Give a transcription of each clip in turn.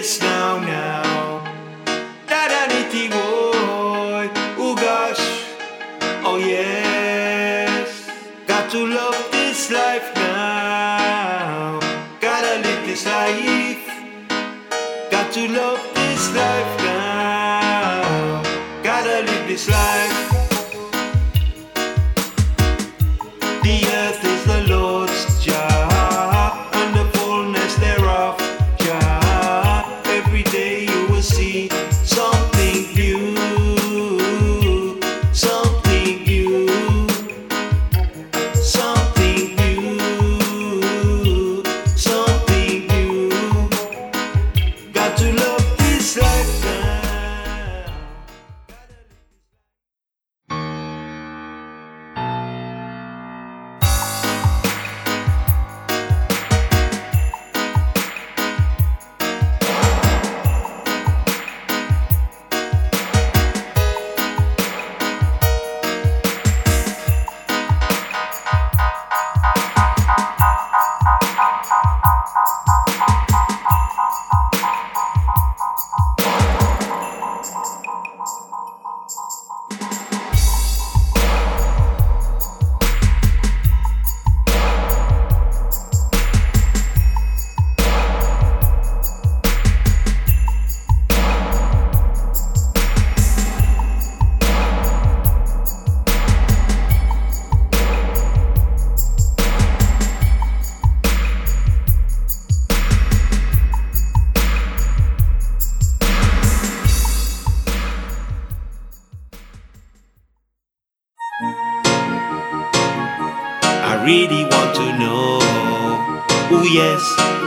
yes, now, now. That anything, oh, gosh, oh yes. Got to love this life now. Gotta live this life. Got to love this life now. Gotta live this life. The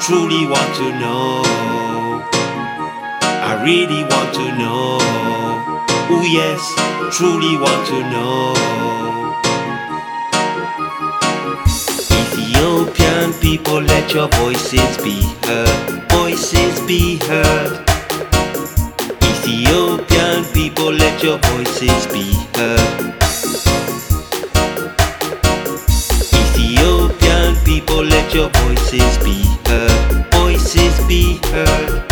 truly want to know. I really want to know. Oh, yes, truly want to know. Ethiopian people, let your voices be heard. Voices be heard. Ethiopian people, let your voices be heard. Ethiopian people, let your voices be be heard.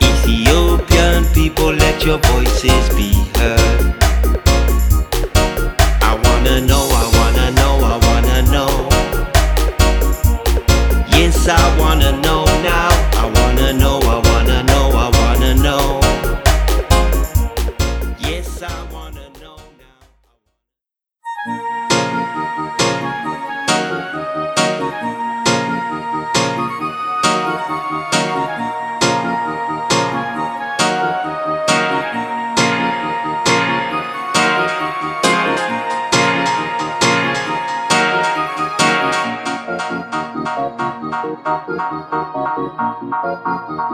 Ethiopian people, let your voices be heard. I wanna know, I wanna know, I wanna know. Yes, I wanna know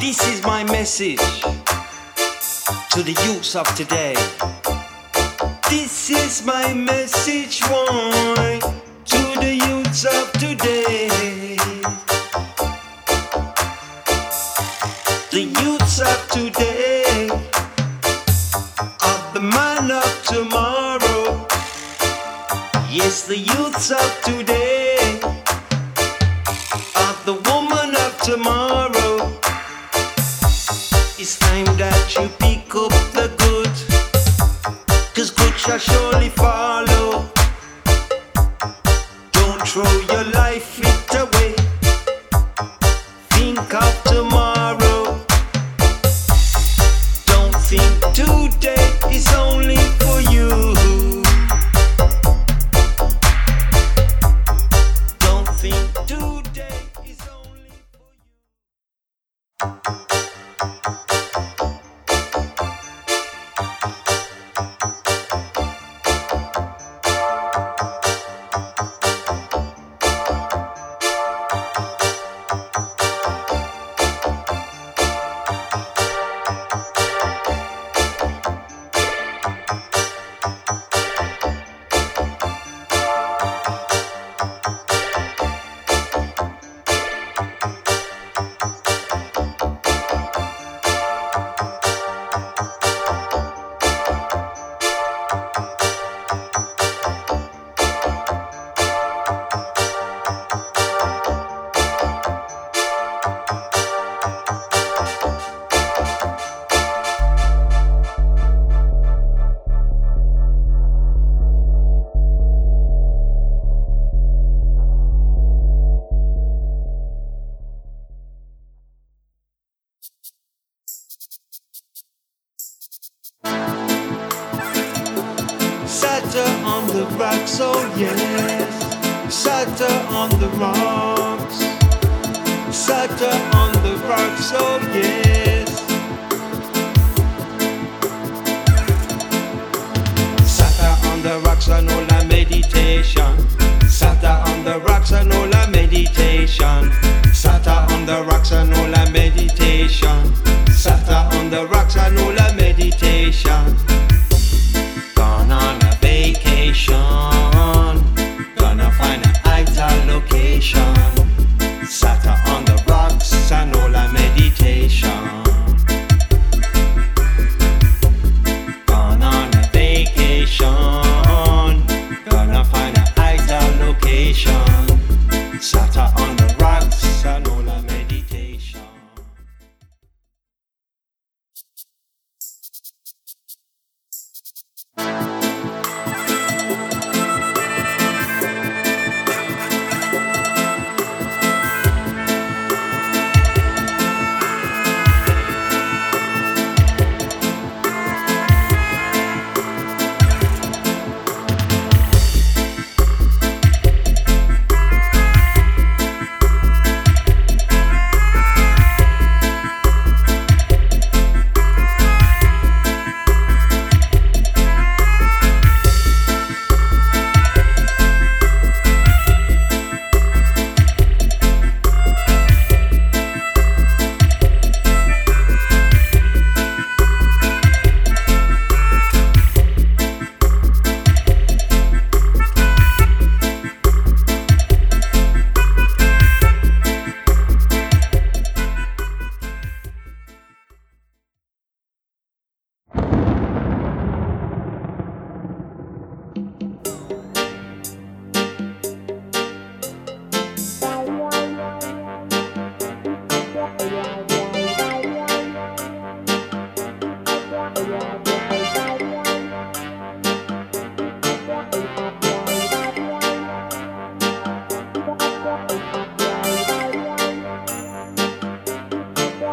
This is my message to the youths of today. This is my message, one to the youths of today. Satta on the rocks, oh yes. Satta on the rocks and all the meditation. Satta on the rocks and all the meditation. Satta on the rocks and all the meditation. Sata on the rocks and all the meditation.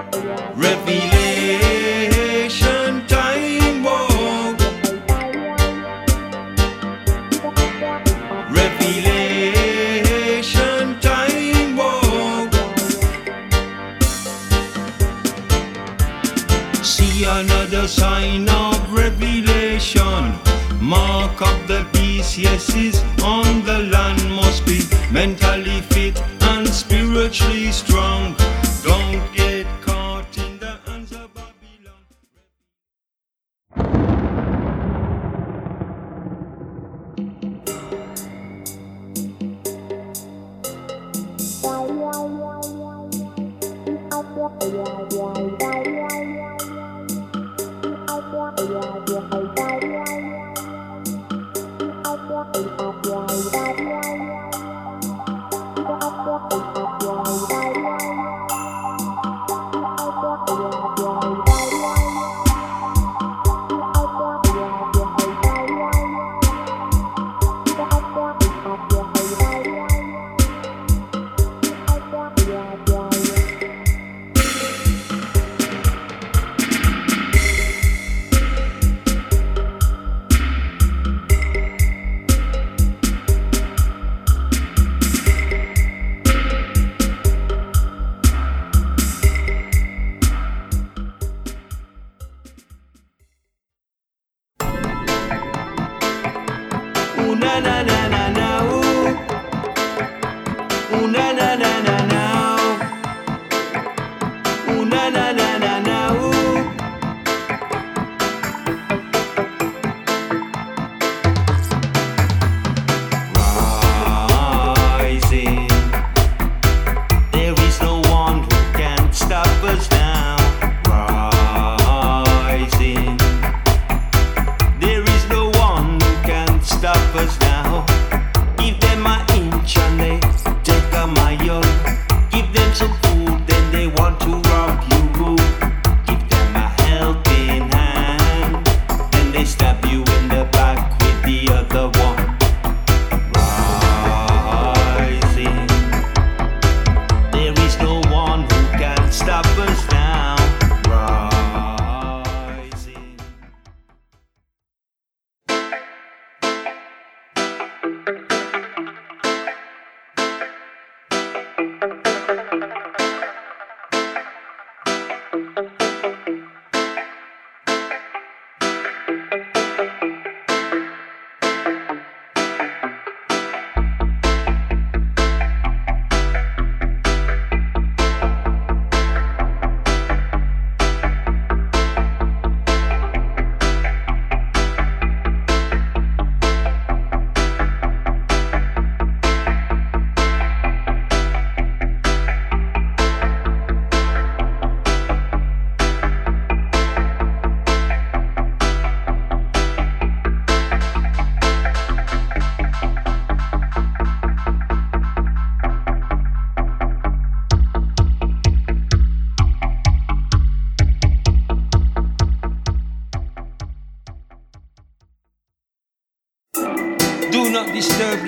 Revelation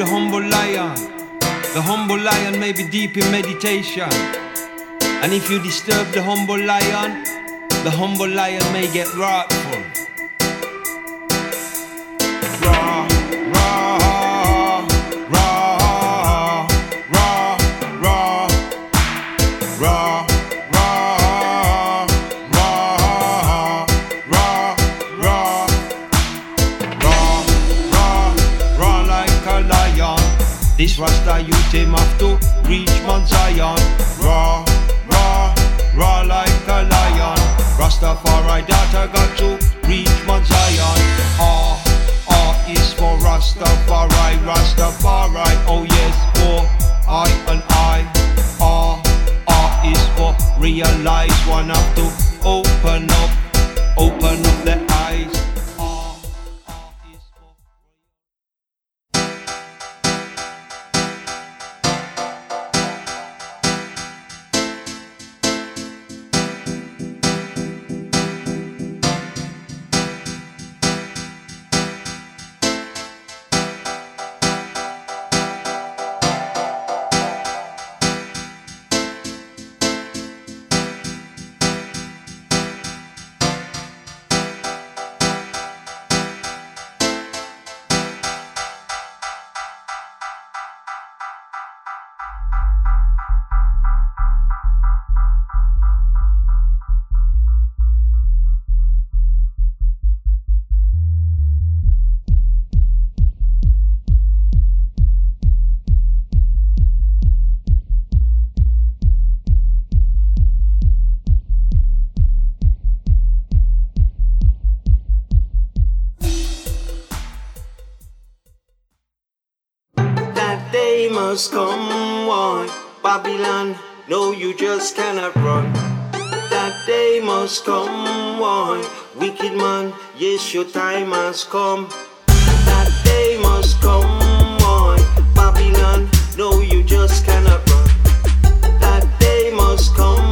the humble lion, the humble lion may be deep in meditation. And if you disturb the humble lion, the humble lion may get wrathful. This Rasta youth him have to reach Mount Zion. Raw, raw, raw like a lion. Rastafari daughter got to reach Mount Zion. R, R is for Rastafari, Rastafari. Oh yes, for I and I. R, R is for realize one have to open up, must come on. Babylon, no, you just cannot run. That day must come on. Wicked man, yes, your time has come. That day must come on. Babylon, no, you just cannot run. That day must come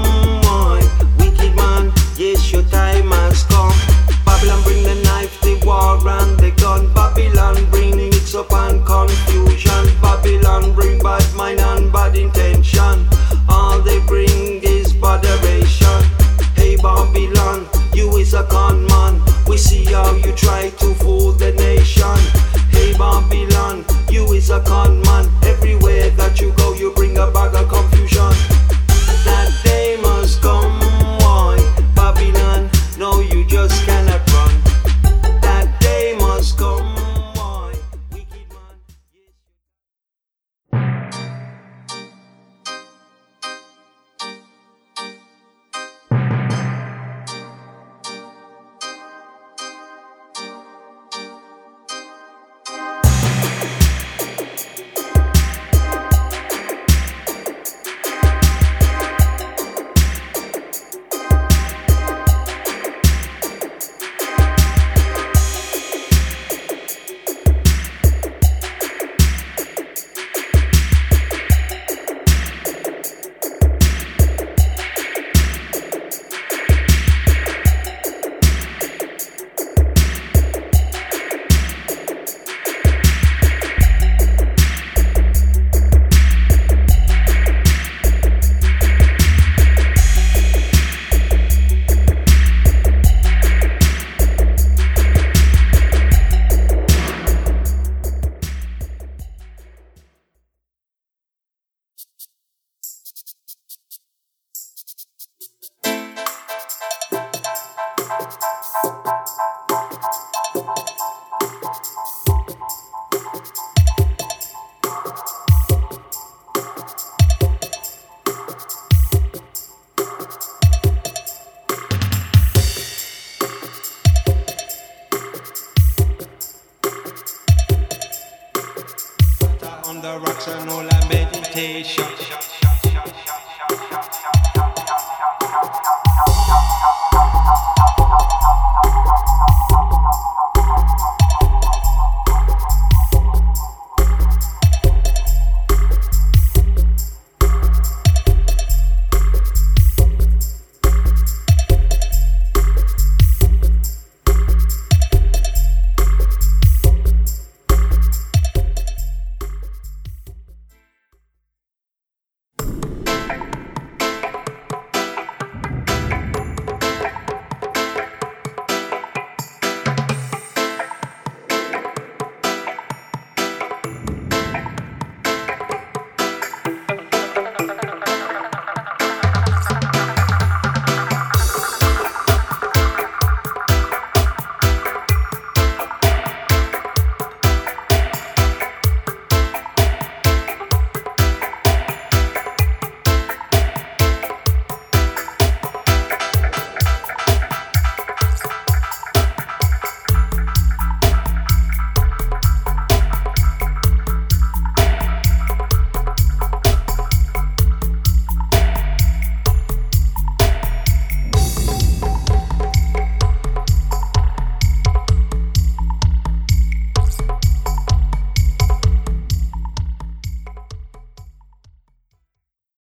is a con man. We see how you try to fool the nation. Hey Babylon, you is a con man. Everywhere that you go, you bring a bag of